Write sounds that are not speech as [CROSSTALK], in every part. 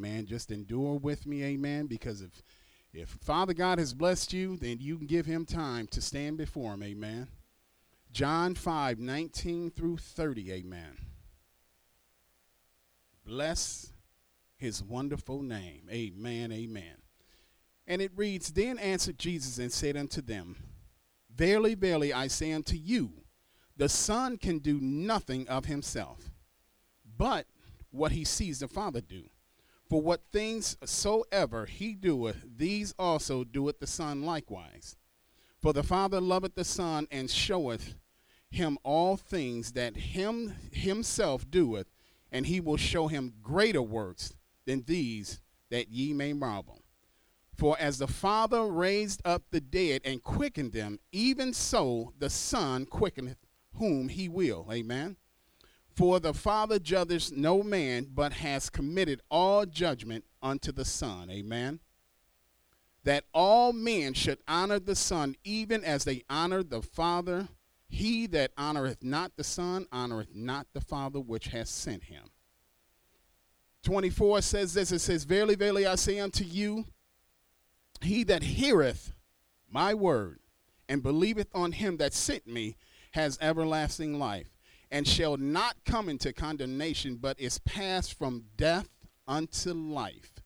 amen. Just endure with me, amen, because if if Father God has blessed you, then you can give him time to stand before him, amen. John 5, 19 through 30, amen. Bless his wonderful name. Amen, amen. And it reads, Then answered Jesus and said unto them, Verily, verily, I say unto you, the Son can do nothing of himself, but what he sees the Father do. For what things soever he doeth, these also doeth the Son likewise. For the Father loveth the Son and showeth him all things that him himself doeth, and he will show him greater works than these, that ye may marvel. For as the Father raised up the dead and quickened them, even so the Son quickeneth whom he will. Amen. For the Father judges no man, but has committed all judgment unto the Son. Amen. That all men should honor the Son, even as they honor the Father. He that honoreth not the Son honoreth not the Father which has sent him. 24 says this it says, Verily, verily, I say unto you, he that heareth my word and believeth on him that sent me has everlasting life, and shall not come into condemnation, but is passed from death unto life.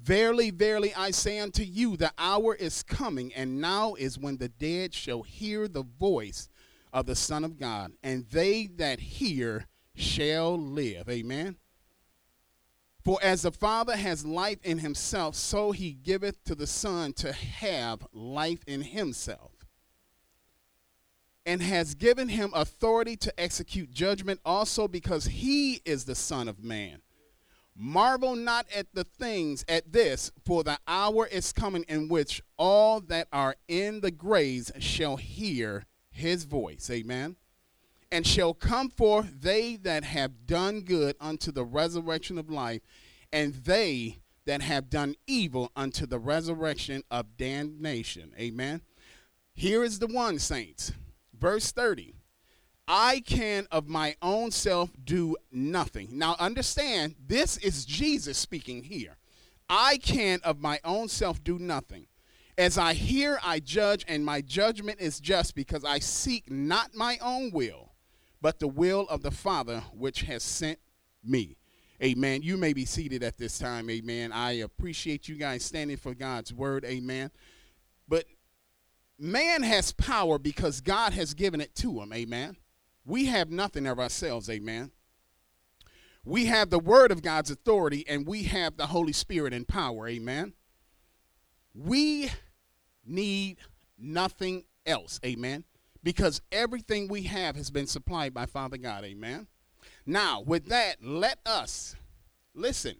Verily, verily, I say unto you, the hour is coming, and now is when the dead shall hear the voice of the Son of God, and they that hear shall live. Amen. For as the Father has life in himself, so he giveth to the Son to have life in himself and has given him authority to execute judgment also because he is the Son of Man. Marvel not at the things at this, for the hour is coming in which all that are in the graves shall hear his voice. Amen. And shall come forth they that have done good unto the resurrection of life, and they that have done evil unto the resurrection of damnation. Amen. Here is the one, saints Verse 30 I can of my own self do nothing. Now, understand, this is Jesus speaking here. I can of my own self do nothing. As I hear, I judge, and my judgment is just because I seek not my own will, but the will of the Father which has sent me. Amen. You may be seated at this time. Amen. I appreciate you guys standing for God's word. Amen. Man has power because God has given it to him. Amen. We have nothing of ourselves. Amen. We have the word of God's authority and we have the Holy Spirit and power. Amen. We need nothing else. Amen. Because everything we have has been supplied by Father God. Amen. Now, with that, let us listen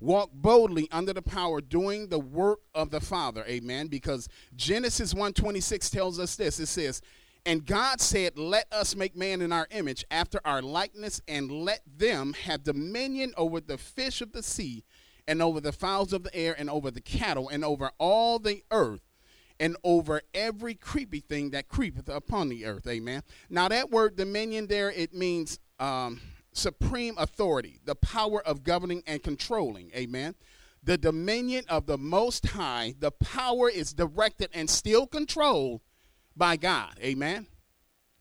walk boldly under the power doing the work of the father. Amen. Because genesis 126 tells us this. It says and god said let us make man in our image after our likeness and let them have dominion over the fish of the sea and over the fowls of the air and over the cattle and over all the earth and over every creepy thing that creepeth upon the earth. Amen. Now that word dominion there it means um, supreme authority, the power of governing and controlling. Amen. The dominion of the Most High, the power is directed and still controlled by God. Amen.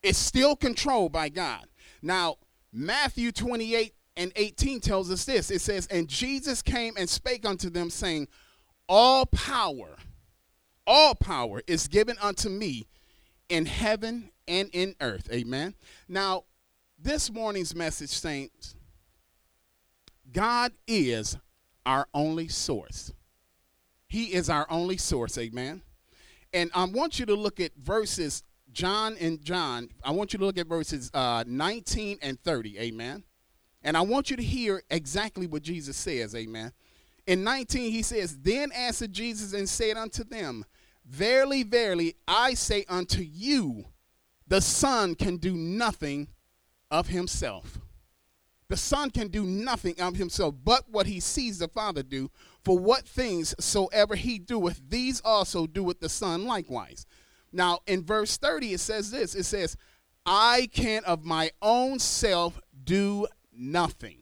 It's still controlled by God. Now, Matthew 28 and 18 tells us this it says, And Jesus came and spake unto them, saying, All power, all power is given unto me in heaven and in earth. Amen. Now, this morning's message, saints, God is our only source. He is our only source, amen. And I want you to look at verses John and John. I want you to look at verses uh, 19 and 30, amen. And I want you to hear exactly what Jesus says, amen. In 19, he says, Then answered Jesus and said unto them, Verily, verily, I say unto you, the Son can do nothing of himself. The Son can do nothing of himself but what he sees the Father do. For what things soever he doeth, these also doeth the Son likewise. Now, in verse 30, it says this it says, I can of my own self do nothing.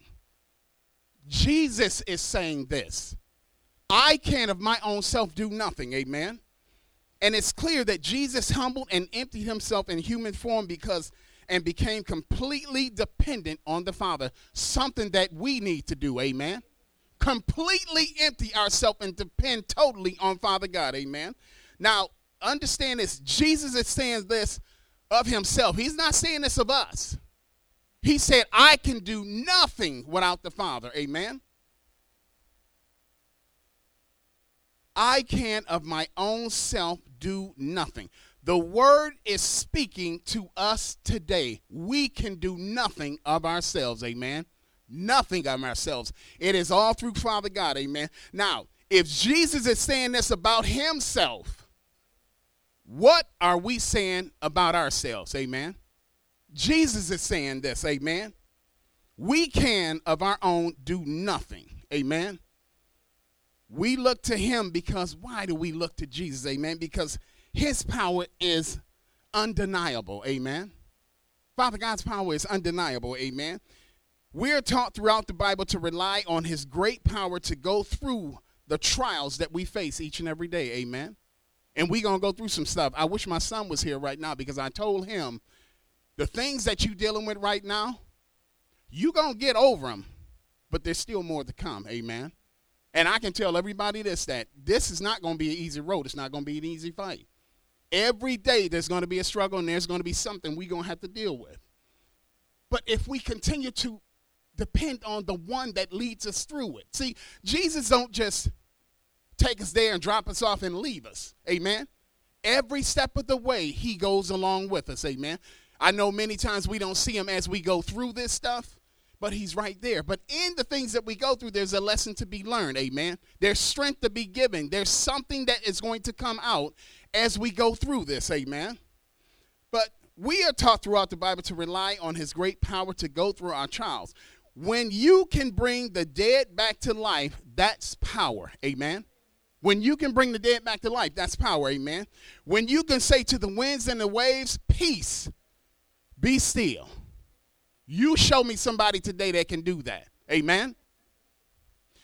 Jesus is saying this I can of my own self do nothing. Amen. And it's clear that Jesus humbled and emptied himself in human form because and became completely dependent on the Father, something that we need to do. Amen. Completely empty ourselves and depend totally on Father God. Amen. Now, understand this Jesus is saying this of himself, he's not saying this of us. He said, I can do nothing without the Father. Amen. I can of my own self do nothing. The word is speaking to us today. We can do nothing of ourselves. Amen. Nothing of ourselves. It is all through Father God. Amen. Now, if Jesus is saying this about himself, what are we saying about ourselves? Amen. Jesus is saying this. Amen. We can of our own do nothing. Amen. We look to him because why do we look to Jesus? Amen. Because his power is undeniable. Amen. Father God's power is undeniable. Amen. We're taught throughout the Bible to rely on his great power to go through the trials that we face each and every day. Amen. And we're going to go through some stuff. I wish my son was here right now because I told him the things that you're dealing with right now, you're going to get over them, but there's still more to come. Amen. And I can tell everybody this that this is not going to be an easy road. It's not going to be an easy fight. Every day there's going to be a struggle and there's going to be something we're going to have to deal with. But if we continue to depend on the one that leads us through it. See, Jesus don't just take us there and drop us off and leave us. Amen. Every step of the way he goes along with us. Amen. I know many times we don't see him as we go through this stuff, but he's right there. But in the things that we go through, there's a lesson to be learned. Amen. There's strength to be given. There's something that is going to come out as we go through this. Amen. But we are taught throughout the Bible to rely on his great power to go through our trials. When you can bring the dead back to life, that's power. Amen. When you can bring the dead back to life, that's power. Amen. When you can say to the winds and the waves, peace, be still. You show me somebody today that can do that. Amen.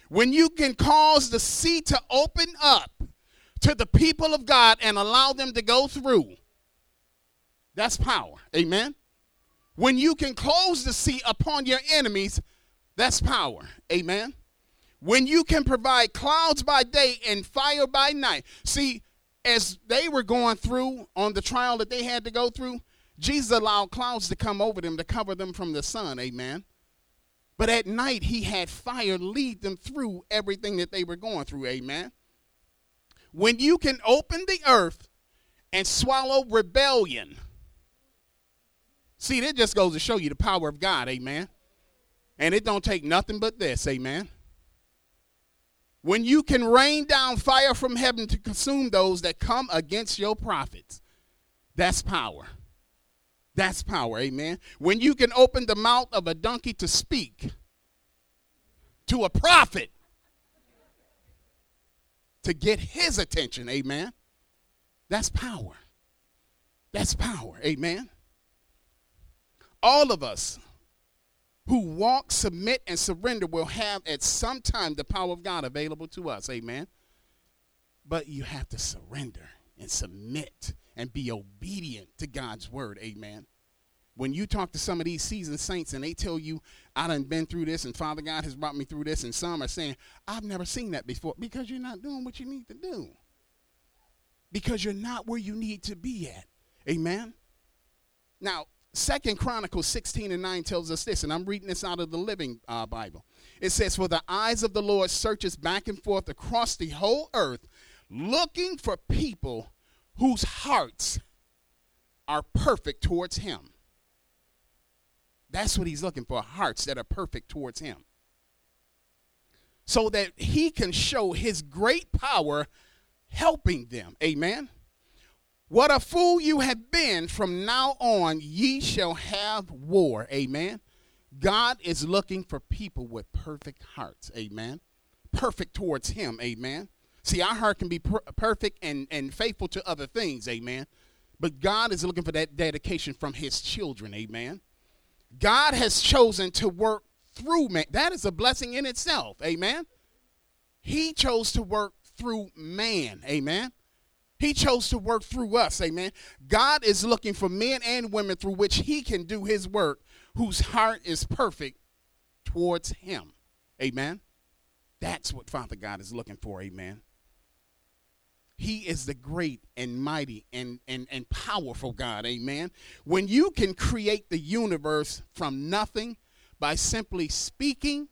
When you can cause the sea to open up to the people of God and allow them to go through, that's power. Amen. When you can close the sea upon your enemies, that's power. Amen. When you can provide clouds by day and fire by night. See, as they were going through on the trial that they had to go through, Jesus allowed clouds to come over them to cover them from the sun. Amen. But at night, he had fire lead them through everything that they were going through. Amen. When you can open the earth and swallow rebellion. See, that just goes to show you the power of God. Amen. And it don't take nothing but this. Amen. When you can rain down fire from heaven to consume those that come against your prophets. That's power. That's power, amen. When you can open the mouth of a donkey to speak to a prophet to get his attention, amen. That's power. That's power, amen. All of us who walk, submit, and surrender will have at some time the power of God available to us, amen. But you have to surrender and submit and be obedient to God's word. Amen. When you talk to some of these seasoned saints and they tell you, I done been through this and Father God has brought me through this, and some are saying, I've never seen that before because you're not doing what you need to do. Because you're not where you need to be at. Amen. Now, Second Chronicles 16 and 9 tells us this, and I'm reading this out of the Living uh, Bible. It says, For the eyes of the Lord searches back and forth across the whole earth, looking for people whose hearts are perfect towards him. That's what he's looking for hearts that are perfect towards him. So that he can show his great power helping them. Amen. What a fool you have been. From now on, ye shall have war. Amen. God is looking for people with perfect hearts. Amen. Perfect towards him. Amen. See, our heart can be per- perfect and, and faithful to other things, amen. But God is looking for that dedication from his children, amen. God has chosen to work through man. That is a blessing in itself. Amen. He chose to work through man. Amen. He chose to work through us. Amen. God is looking for men and women through which he can do his work, whose heart is perfect towards him. Amen. That's what Father God is looking for. Amen. He is the great and mighty and, and, and powerful God. Amen. When you can create the universe from nothing by simply speaking,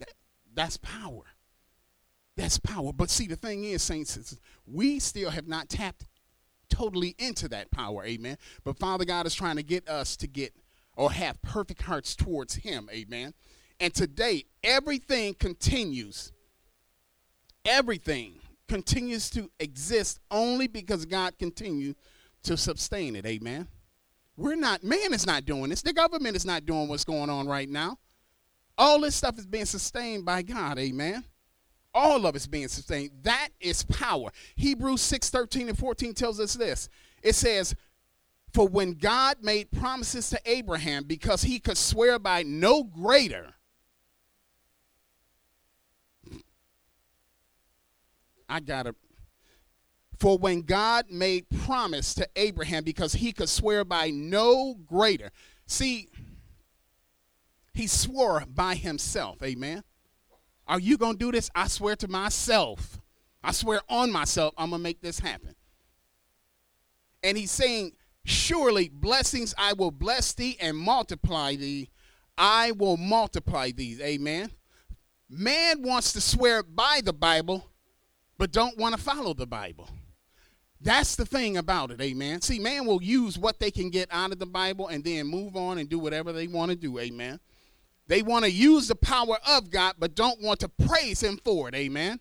that, that's power. That's power. But see, the thing is, saints, is we still have not tapped totally into that power. Amen. But Father God is trying to get us to get or have perfect hearts towards Him. Amen. And today, everything continues. Everything continues to exist only because God continues to sustain it. Amen. We're not, man is not doing this. The government is not doing what's going on right now. All this stuff is being sustained by God. Amen. All of it's being sustained. That is power. Hebrews 6 13 and 14 tells us this. It says, For when God made promises to Abraham, because he could swear by no greater, I got to. For when God made promise to Abraham, because he could swear by no greater. See, he swore by himself. Amen. Are you going to do this? I swear to myself. I swear on myself, I'm going to make this happen. And he's saying, Surely blessings I will bless thee and multiply thee. I will multiply these. Amen. Man wants to swear by the Bible, but don't want to follow the Bible. That's the thing about it, amen. See, man will use what they can get out of the Bible and then move on and do whatever they want to do, amen. They want to use the power of God, but don't want to praise Him for it, amen.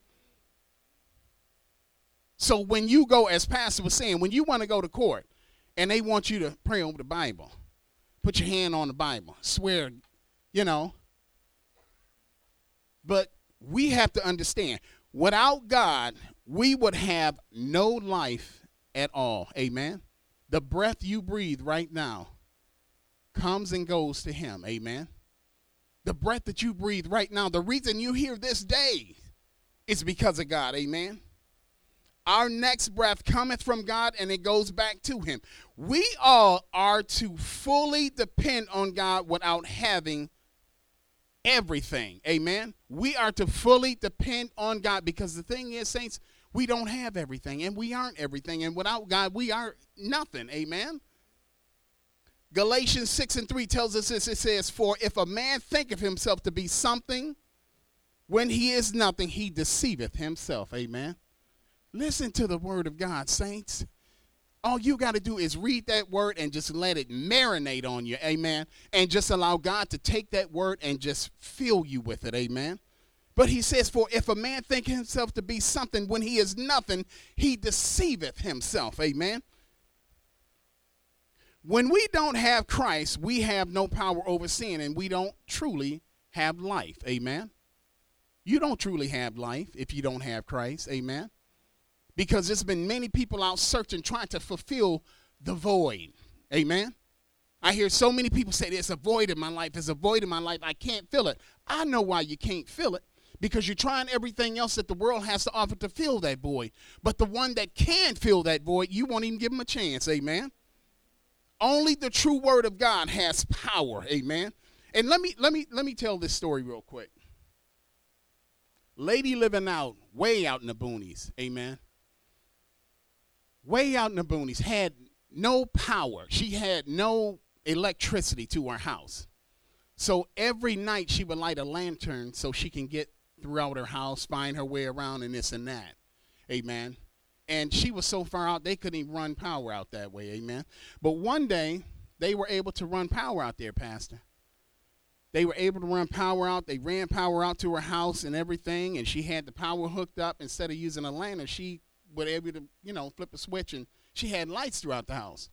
So when you go, as Pastor was saying, when you want to go to court and they want you to pray over the Bible, put your hand on the Bible, swear, you know. But we have to understand Without God, we would have no life at all. Amen. The breath you breathe right now comes and goes to Him. Amen. The breath that you breathe right now, the reason you hear this day is because of God. Amen. Our next breath cometh from God and it goes back to Him. We all are to fully depend on God without having everything. Amen. We are to fully depend on God because the thing is, saints, we don't have everything and we aren't everything. And without God, we are nothing. Amen. Galatians 6 and 3 tells us this it says, For if a man thinketh himself to be something, when he is nothing, he deceiveth himself. Amen. Listen to the word of God, saints. All you got to do is read that word and just let it marinate on you. Amen. And just allow God to take that word and just fill you with it. Amen. But he says, For if a man think himself to be something when he is nothing, he deceiveth himself. Amen. When we don't have Christ, we have no power over sin and we don't truly have life. Amen. You don't truly have life if you don't have Christ. Amen because there's been many people out searching trying to fulfill the void. Amen. I hear so many people say there's a void in my life, there's a void in my life, I can't fill it. I know why you can't fill it. Because you're trying everything else that the world has to offer to fill that void. But the one that can fill that void, you won't even give him a chance. Amen. Only the true word of God has power. Amen. And let me let me let me tell this story real quick. Lady living out, way out in the boonies. Amen way out in the boonies, had no power. She had no electricity to her house. So every night she would light a lantern so she can get throughout her house, find her way around, and this and that. Amen. And she was so far out they couldn't even run power out that way. Amen. But one day they were able to run power out there, Pastor. They were able to run power out. They ran power out to her house and everything, and she had the power hooked up. Instead of using a lantern, she would able to, you know, flip a switch and she had lights throughout the house.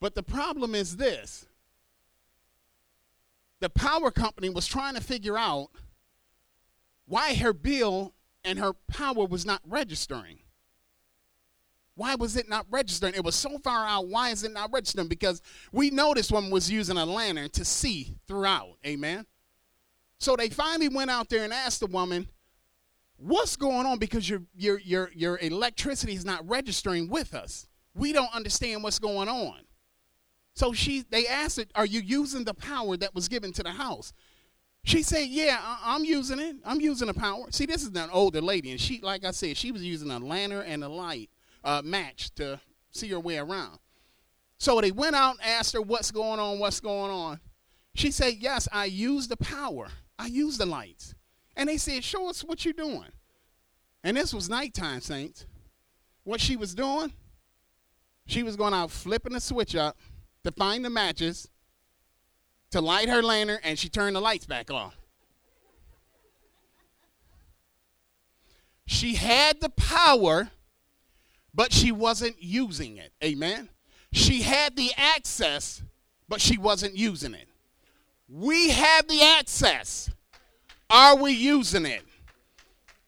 But the problem is this the power company was trying to figure out why her bill and her power was not registering. Why was it not registering? It was so far out. Why is it not registering? Because we know this one was using a lantern to see throughout. Amen. So they finally went out there and asked the woman, "What's going on? Because your your your your electricity is not registering with us. We don't understand what's going on." So she they asked it, "Are you using the power that was given to the house?" She said, "Yeah, I, am using it. I'm using the power." See, this is an older lady, and she, like I said, she was using a lantern and a light uh, match to see her way around. So they went out and asked her, What's going on? What's going on? She said, Yes, I use the power. I use the lights. And they said, Show us what you're doing. And this was nighttime, saints. What she was doing, she was going out flipping the switch up to find the matches to light her lantern, and she turned the lights back on. She had the power but she wasn't using it. Amen. She had the access, but she wasn't using it. We have the access. Are we using it?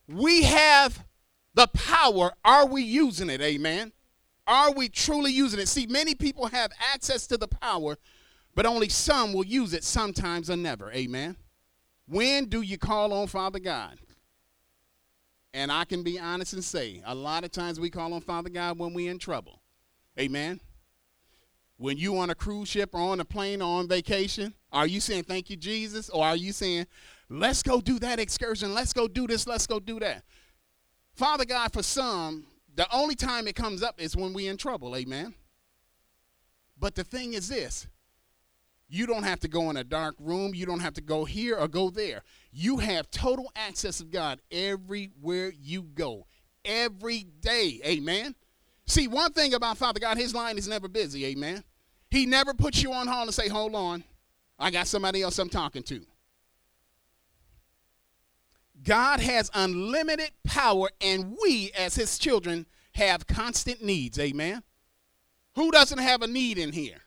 We have the power. Are we using it? Amen. Are we truly using it? See, many people have access to the power, but only some will use it sometimes or never. Amen. When do you call on Father God? And I can be honest and say, a lot of times we call on Father God when we're in trouble. Amen. When you on a cruise ship or on a plane or on vacation, are you saying thank you, Jesus? Or are you saying, let's go do that excursion, let's go do this, let's go do that? Father God, for some, the only time it comes up is when we're in trouble. Amen. But the thing is this you don't have to go in a dark room. You don't have to go here or go there. You have total access of God everywhere you go, every day. Amen. See, one thing about Father God, his line is never busy. Amen. He never puts you on hold and say, hold on, I got somebody else I'm talking to. God has unlimited power, and we, as his children, have constant needs. Amen. Who doesn't have a need in here?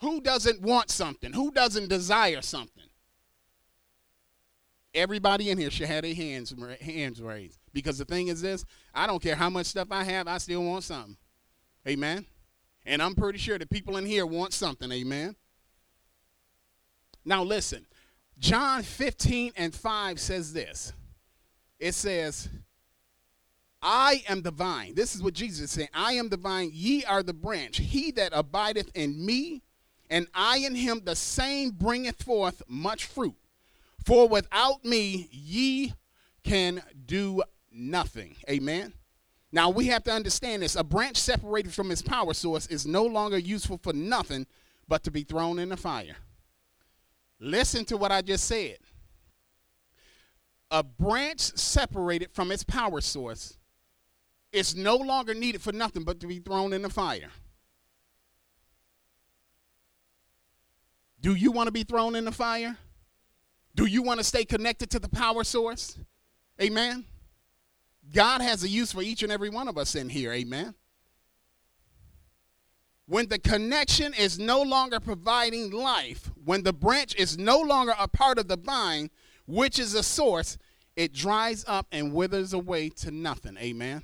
Who doesn't want something? Who doesn't desire something? Everybody in here should have their hands, hands raised. Because the thing is this I don't care how much stuff I have, I still want something. Amen. And I'm pretty sure the people in here want something. Amen. Now listen, John 15 and 5 says this. It says, I am the vine. This is what Jesus is saying. I am the vine, ye are the branch. He that abideth in me and I in him the same bringeth forth much fruit. For without me ye can do nothing. Amen. Now we have to understand this. A branch separated from its power source is no longer useful for nothing but to be thrown in the fire. Listen to what I just said. A branch separated from its power source is no longer needed for nothing but to be thrown in the fire. Do you want to be thrown in the fire? Do you want to stay connected to the power source? Amen. God has a use for each and every one of us in here. Amen. When the connection is no longer providing life, when the branch is no longer a part of the vine, which is a source, it dries up and withers away to nothing. Amen.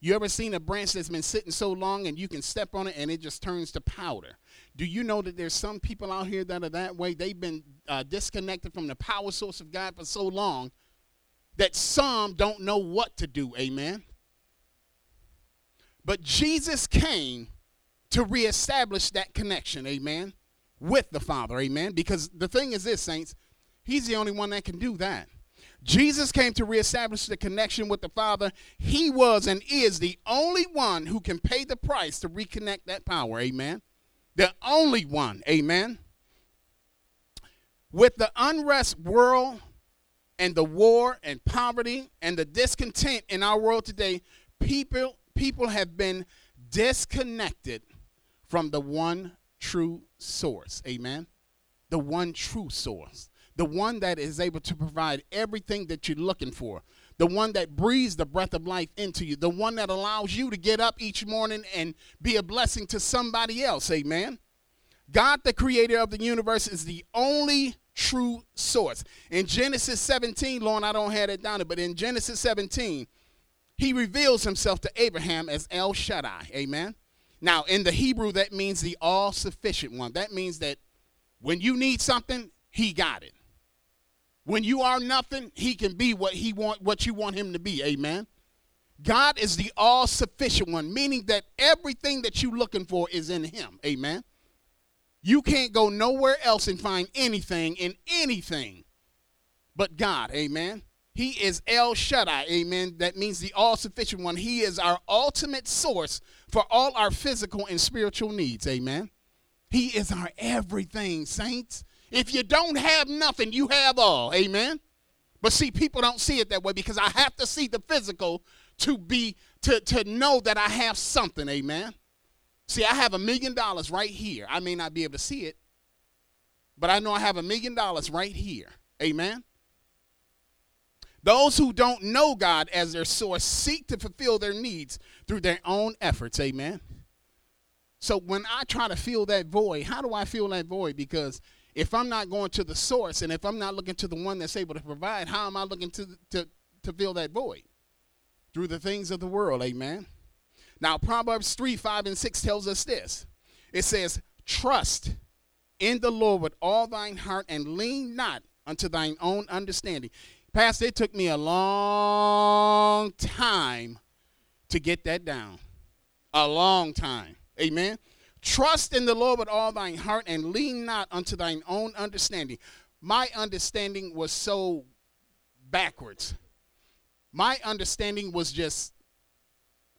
You ever seen a branch that's been sitting so long and you can step on it and it just turns to powder? Do you know that there's some people out here that are that way? They've been uh, disconnected from the power source of God for so long that some don't know what to do. Amen. But Jesus came to reestablish that connection. Amen. With the Father. Amen. Because the thing is this, saints, He's the only one that can do that. Jesus came to reestablish the connection with the Father. He was and is the only one who can pay the price to reconnect that power. Amen. The only one. Amen. With the unrest world and the war and poverty and the discontent in our world today, people people have been disconnected from the one true source. Amen. The one true source the one that is able to provide everything that you're looking for, the one that breathes the breath of life into you, the one that allows you to get up each morning and be a blessing to somebody else. Amen. God, the creator of the universe, is the only true source. In Genesis 17, Lord, I don't have it down, there, but in Genesis 17, he reveals himself to Abraham as El Shaddai. Amen. Now, in the Hebrew, that means the all sufficient one. That means that when you need something, he got it. When you are nothing, he can be what he want what you want him to be. Amen. God is the all sufficient one, meaning that everything that you're looking for is in him. Amen. You can't go nowhere else and find anything in anything but God. Amen. He is El Shaddai. Amen. That means the all sufficient one. He is our ultimate source for all our physical and spiritual needs. Amen. He is our everything, saints. If you don't have nothing, you have all. Amen. But see, people don't see it that way because I have to see the physical to be to, to know that I have something. Amen. See, I have a million dollars right here. I may not be able to see it, but I know I have a million dollars right here. Amen. Those who don't know God as their source seek to fulfill their needs through their own efforts. Amen. So when I try to fill that void, how do I fill that void? Because if I'm not going to the source and if I'm not looking to the one that's able to provide, how am I looking to, to, to fill that void? Through the things of the world. Amen. Now, Proverbs 3 5 and 6 tells us this it says, Trust in the Lord with all thine heart and lean not unto thine own understanding. Pastor, it took me a long time to get that down. A long time. Amen. Trust in the Lord with all thine heart and lean not unto thine own understanding. My understanding was so backwards. My understanding was just,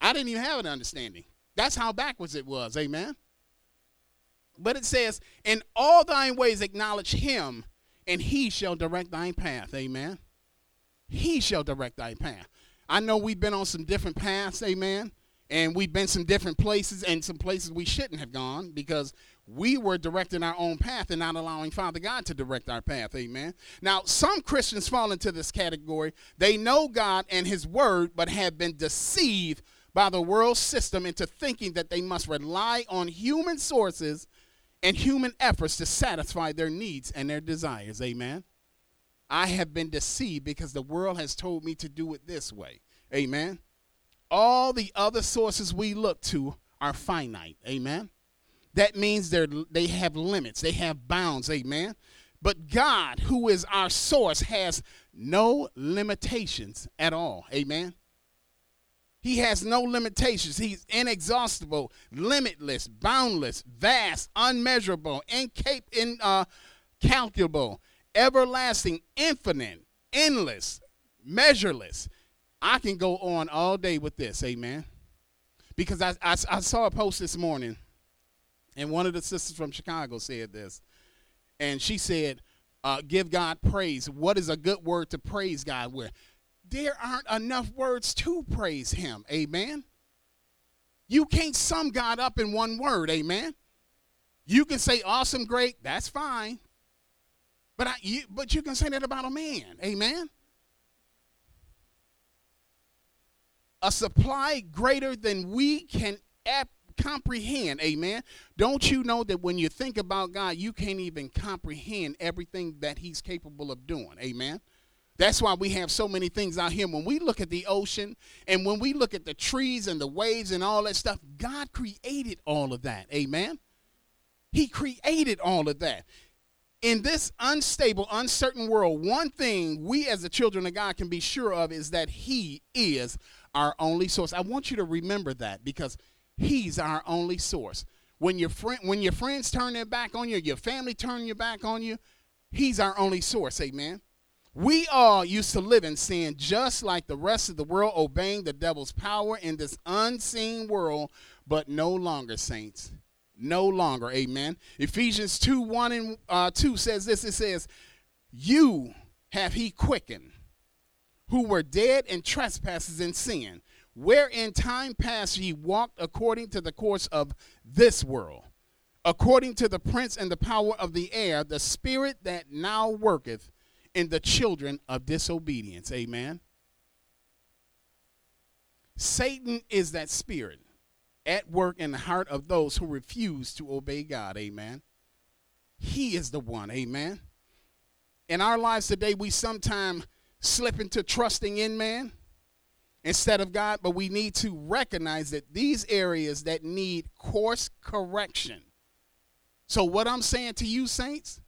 I didn't even have an understanding. That's how backwards it was. Amen. But it says, In all thine ways acknowledge him, and he shall direct thine path. Amen. He shall direct thy path. I know we've been on some different paths, amen, and we've been some different places and some places we shouldn't have gone because we were directing our own path and not allowing Father God to direct our path, amen. Now, some Christians fall into this category. They know God and His Word, but have been deceived by the world system into thinking that they must rely on human sources and human efforts to satisfy their needs and their desires, amen. I have been deceived because the world has told me to do it this way. Amen. All the other sources we look to are finite. Amen. That means they're they have limits, they have bounds. Amen. But God, who is our source, has no limitations at all. Amen. He has no limitations. He's inexhaustible, limitless, boundless, vast, unmeasurable, incalculable. Uh, everlasting, infinite, endless, measureless. I can go on all day with this, amen. Because I, I, I, saw a post this morning, and one of the sisters from Chicago said this. And she said, uh, Give God praise. What is a good word to praise God with? There aren't enough words to praise Him, amen. You can't sum God up in one word, amen. You can say awesome, great, that's fine. But I, you, but you can say that about a man. Amen. A supply greater than we can ap- comprehend. Amen. Don't you know that when you think about God, you can't even comprehend everything that He's capable of doing? Amen. That's why we have so many things out here. When we look at the ocean and when we look at the trees and the waves and all that stuff, God created all of that. Amen. He created all of that in this unstable, uncertain world, one thing we as the children of God can be sure of is that He is our only source. I want you to remember that because He's our only source. When your friend, when your friends turn their back on you, your family turn your back on you, He's our only source. Amen. We all used to live in sin just like the rest of the world, obeying the devil's power in this unseen world, but no longer, saints no longer. Amen. Ephesians 2 1 and uh, 2 says this it says, You have he quickened, who were dead in trespasses and sin, where in time past ye walked according to the course of this world, according to the prince and the power of the air, the spirit that now worketh in the children of disobedience. Amen. Satan is that spirit at work in the heart of those who refuse to obey God. Amen. He is the one. Amen. In our lives today, we sometimes slip into trusting in man. instead of God, but we need to recognize that these areas that need course correction. So, what I'm saying to you, saints,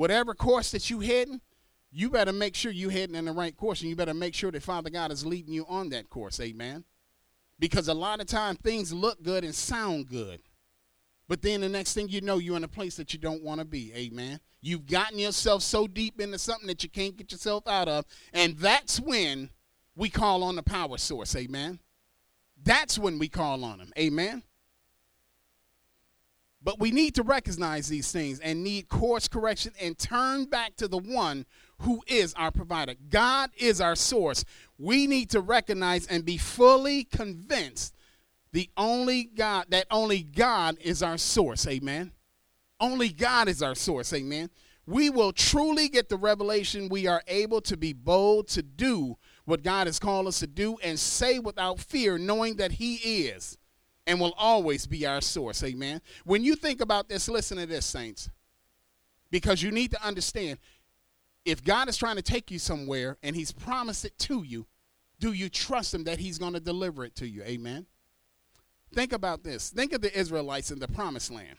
whatever course that you're heading, you better make sure you're heading in the right course, and you better make sure that Father God is leading you on that course. Amen. Because a lot of times things look good and sound good. But then the next thing you know, you're in a place that you don't want to be. Amen. You've gotten yourself so deep into something that you can't get yourself out of. And that's when we call on the power source. Amen. That's when we call on him. Amen. But we need to recognize these things and need course correction and turn back to the one who is our provider. God is our source. We need to recognize and be fully convinced the only God that only God is our source. Amen. Only God is our source. Amen. We will truly get the revelation we are able to be bold to do what God has called us to do and say without fear, knowing that He is and will always be our source. Amen. When you think about this, listen to this, saints, because you need to understand if God is trying to take you somewhere and He's promised it to you, do you trust Him that He's going to deliver it to you? Amen. Think about this. Think of the Israelites in the promised land.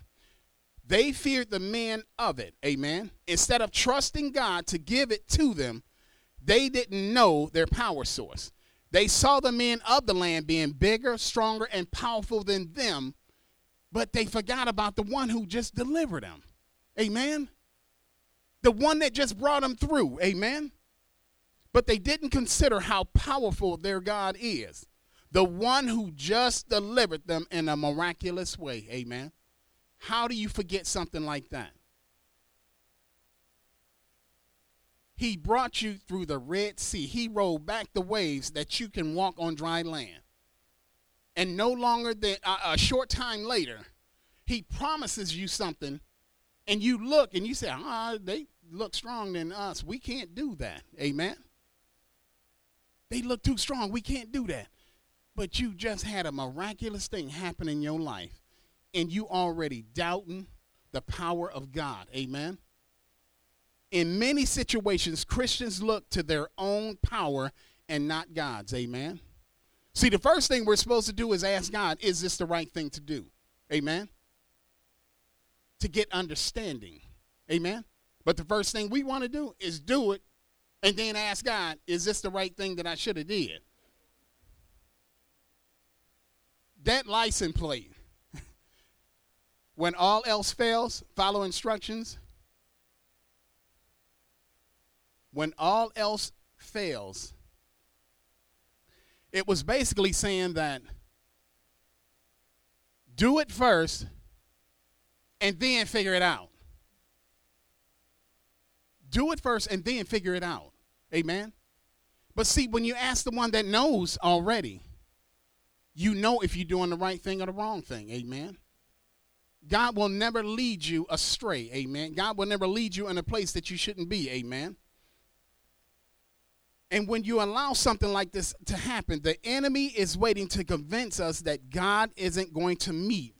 They feared the men of it. Amen. Instead of trusting God to give it to them, they didn't know their power source. They saw the men of the land being bigger, stronger, and powerful than them, but they forgot about the one who just delivered them. Amen. The one that just brought them through. Amen. But they didn't consider how powerful their God is. The one who just delivered them in a miraculous way. Amen. How do you forget something like that? He brought you through the Red Sea. He rolled back the waves that you can walk on dry land. And no longer than uh, a short time later, he promises you something, and you look and you say, ah, they look stronger than us. We can't do that. Amen. They look too strong. We can't do that. But you just had a miraculous thing happen in your life, and you already doubting the power of God. Amen in many situations, Christians look to their own power and not God's. Amen. See, the first thing we're supposed to do is ask God, is this the right thing to do? Amen. To get understanding. Amen. But the first thing we want to do is do it and then ask God, is this the right thing that I should have did? That license plate. [LAUGHS] when all else fails, follow instructions when all else fails, it was basically saying that do it first and then figure it out. Do it first and then figure it out. Amen. But see, when you ask the one that knows already, you know if you're doing the right thing or the wrong thing. Amen. God will never lead you astray. Amen. God will never lead you in a place that you shouldn't be. Amen. And when you allow something like this to happen, the enemy is waiting to convince us that God isn't going to meet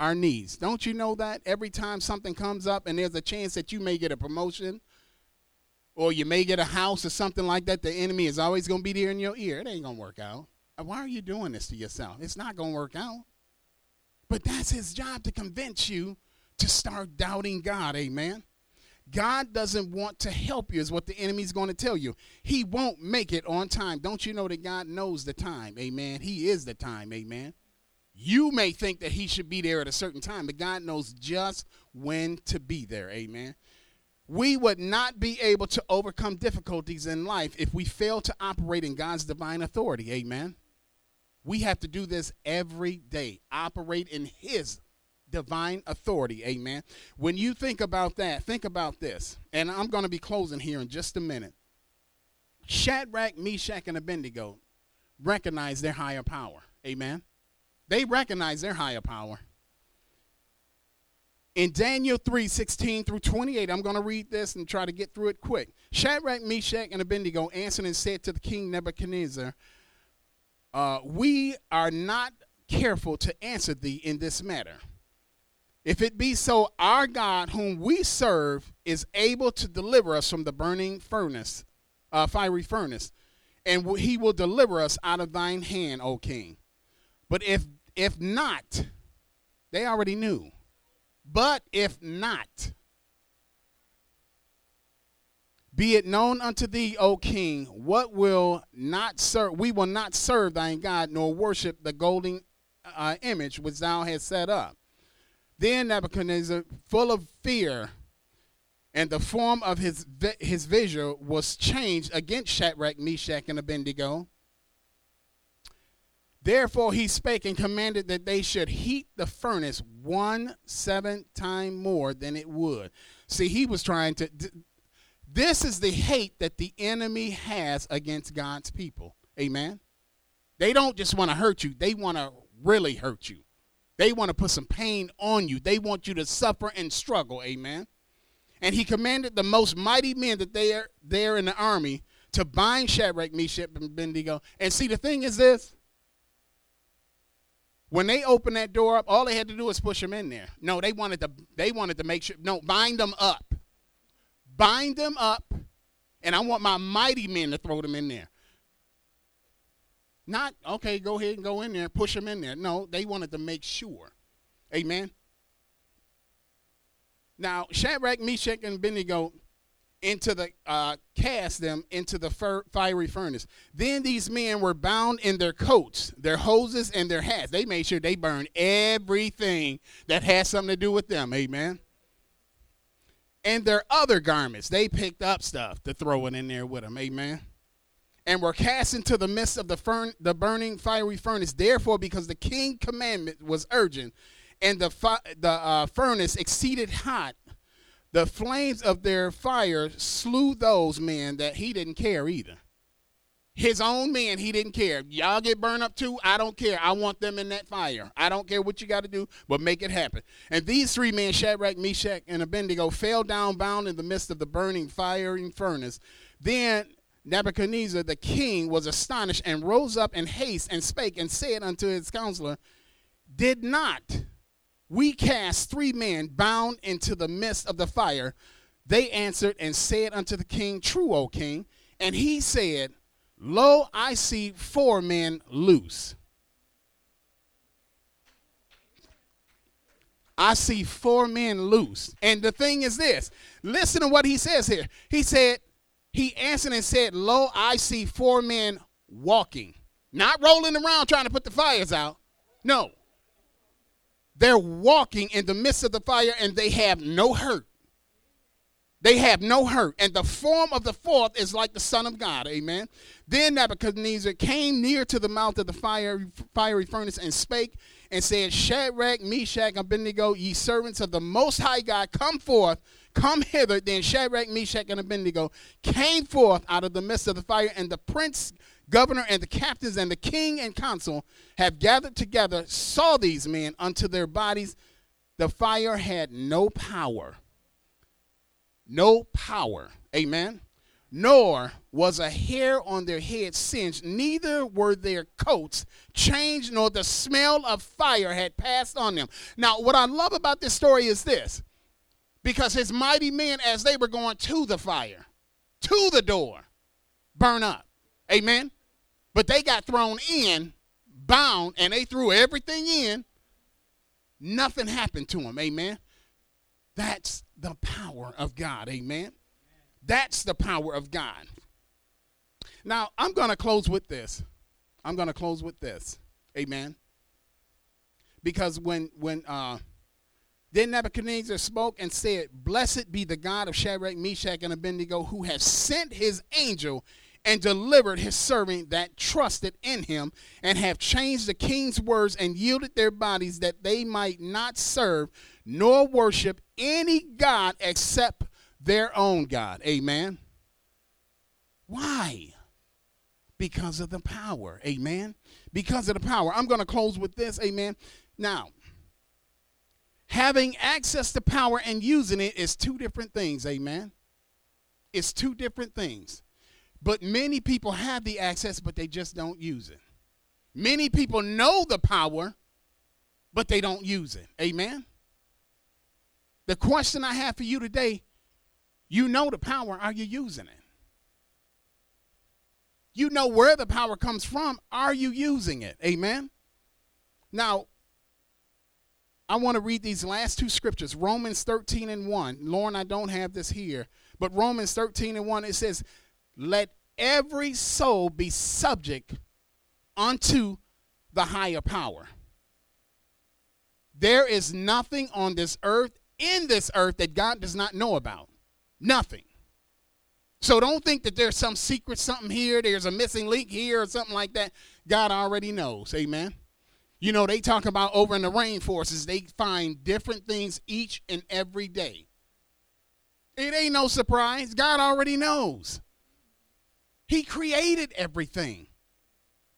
our needs. Don't you know that? Every time something comes up and there's a chance that you may get a promotion or you may get a house or something like that, the enemy is always going to be there in your ear. It ain't going to work out. Uh, why are you doing this to yourself? It's not going to work out. But that's his job to convince you to start doubting God. Amen. God doesn't want to help you, is what the enemy's going to tell you. He won't make it on time. Don't you know that God knows the time? Amen. He is the time. Amen. You may think that he should be there at a certain time, but God knows just when to be there. Amen. We would not be able to overcome difficulties in life if we fail to operate in God's divine authority. Amen. We have to do this every day, operate in his divine authority. Amen. When you think about that, think about this. And I'm going to be closing here in just a minute. Shadrach, Meshach, and Abednego recognize their higher power. Amen. They recognize their higher power. In Daniel 3 16 through 28, I'm going to read this and try to get through it quick. Shadrach, Meshach, and Abednego answered and said to the king Nebuchadnezzar, uh, We are not careful to answer thee in this matter. If it be so, our God, whom we serve, is able to deliver us from the burning furnace, uh, fiery furnace, and he will deliver us out of thine hand, O king. But if if not, they already knew. But if not, be it known unto thee, O king, what will not serve we will not serve thine God, nor worship the golden uh, image which thou hast set up. Then Nebuchadnezzar, full of fear, and the form of his his visual was changed against Shadrach, Meshach, and Abednego. Therefore he spake and commanded that they should heat the furnace one seven time more than it would. See, he was trying to. This is the hate that the enemy has against God's people. Amen. They don't just want to hurt you; they want to really hurt you. They want to put some pain on you. They want you to suffer and struggle. Amen. And he commanded the most mighty men that they are there in the army to bind Shadrach, Meshach, and Abednego. And see, the thing is this when they opened that door up, all they had to do was push them in there. No, they wanted to they wanted to make sure no, bind them up. Bind them up, and I want my mighty men to throw them in there. Not okay, go ahead and go in there, push them in there. No, they wanted to make sure. Amen. Now, Shadrach, Meshach, and Abednego into the uh, cast them into the fir- fiery furnace. Then these men were bound in their coats, their hoses, and their hats. They made sure they burned everything that had something to do with them. Amen. And their other garments, they picked up stuff to throw it in there with them. Amen. And were cast into the midst of the, fern- the burning fiery furnace. Therefore, because the king commandment was urgent, and the fi- the uh, furnace exceeded hot, the flames of their fire slew those men that he didn't care either. His own men, he didn't care. Y'all get burned up too. I don't care. I want them in that fire. I don't care what you got to do, but make it happen. And these three men, Shadrach, Meshach, and Abednego, fell down bound in the midst of the burning fiery furnace. Then Nebuchadnezzar the king was astonished and rose up in haste and spake and said unto his counselor, Did not we cast three men bound into the midst of the fire. They answered and said unto the king, True, O king. And he said, Lo, I see four men loose. I see four men loose. And the thing is this listen to what he says here. He said, He answered and said, Lo, I see four men walking, not rolling around trying to put the fires out. No, they're walking in the midst of the fire and they have no hurt. They have no hurt. And the form of the fourth is like the Son of God. Amen. Then Nebuchadnezzar came near to the mouth of the fire, fiery furnace and spake and said, Shadrach, Meshach, and Abednego, ye servants of the Most High God, come forth, come hither. Then Shadrach, Meshach, and Abednego came forth out of the midst of the fire, and the prince governor and the captains and the king and council have gathered together, saw these men unto their bodies. The fire had no power. No power. Amen. Nor was a hair on their head singed, neither were their coats changed, nor the smell of fire had passed on them. Now, what I love about this story is this because his mighty men, as they were going to the fire, to the door, burn up. Amen. But they got thrown in, bound, and they threw everything in. Nothing happened to them. Amen. That's the power of God. Amen. That's the power of God. Now, I'm going to close with this. I'm going to close with this. Amen. Because when when uh then Nebuchadnezzar spoke and said, Blessed be the God of Shadrach, Meshach, and Abednego, who has sent his angel and delivered his servant that trusted in him, and have changed the king's words and yielded their bodies that they might not serve nor worship any God except their own God. Amen. Why? Because of the power. Amen. Because of the power. I'm going to close with this. Amen. Now, having access to power and using it is two different things. Amen. It's two different things. But many people have the access, but they just don't use it. Many people know the power, but they don't use it. Amen? The question I have for you today you know the power, are you using it? You know where the power comes from. Are you using it? Amen. Now, I want to read these last two scriptures Romans 13 and 1. Lauren, I don't have this here, but Romans 13 and 1, it says, Let every soul be subject unto the higher power. There is nothing on this earth, in this earth, that God does not know about. Nothing. So don't think that there's some secret something here, there's a missing link here, or something like that. God already knows. Amen. You know, they talk about over in the rainforests, they find different things each and every day. It ain't no surprise. God already knows. He created everything.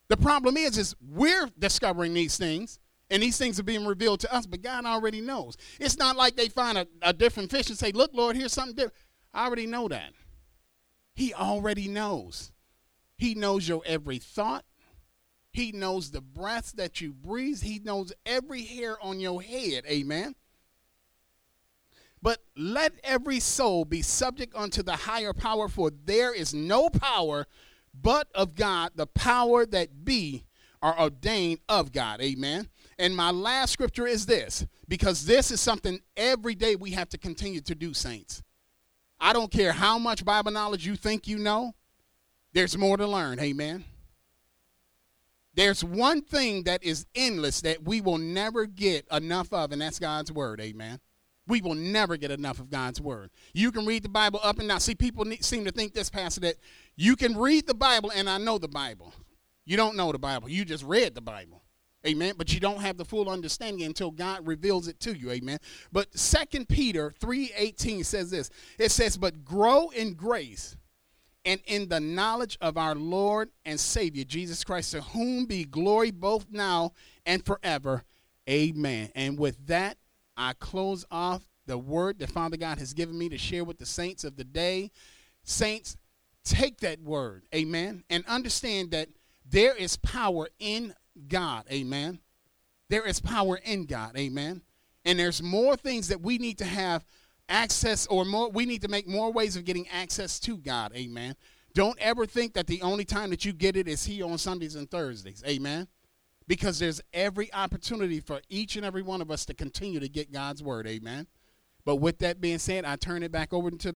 The problem is, is we're discovering these things, and these things are being revealed to us, but God already knows. It's not like they find a, a different fish and say, Look, Lord, here's something different. I already know that. He already knows. He knows your every thought. He knows the breaths that you breathe. He knows every hair on your head. Amen. But let every soul be subject unto the higher power, for there is no power but of God, the power that be are ordained of God. Amen. And my last scripture is this, because this is something every day we have to continue to do, saints. I don't care how much Bible knowledge you think you know, there's more to learn. Amen. There's one thing that is endless that we will never get enough of, and that's God's word. Amen. We will never get enough of God's word. You can read the Bible up and down. See, people need, seem to think this, Pastor, that you can read the Bible and I know the Bible. You don't know the Bible. You just read the Bible. Amen. But you don't have the full understanding until God reveals it to you. Amen. But Second Peter 3:18 says this. It says, "But grow in grace and in the knowledge of our Lord and Savior Jesus Christ, to whom be glory both now and forever. Amen. And with that, I close off the word that Father God has given me to share with the saints of the day. Saints, take that word, amen, and understand that there is power in God, amen. There is power in God, amen. And there's more things that we need to have access or more we need to make more ways of getting access to God. Amen. Don't ever think that the only time that you get it is here on Sundays and Thursdays. Amen. Because there's every opportunity for each and every one of us to continue to get God's word. Amen. But with that being said, I turn it back over to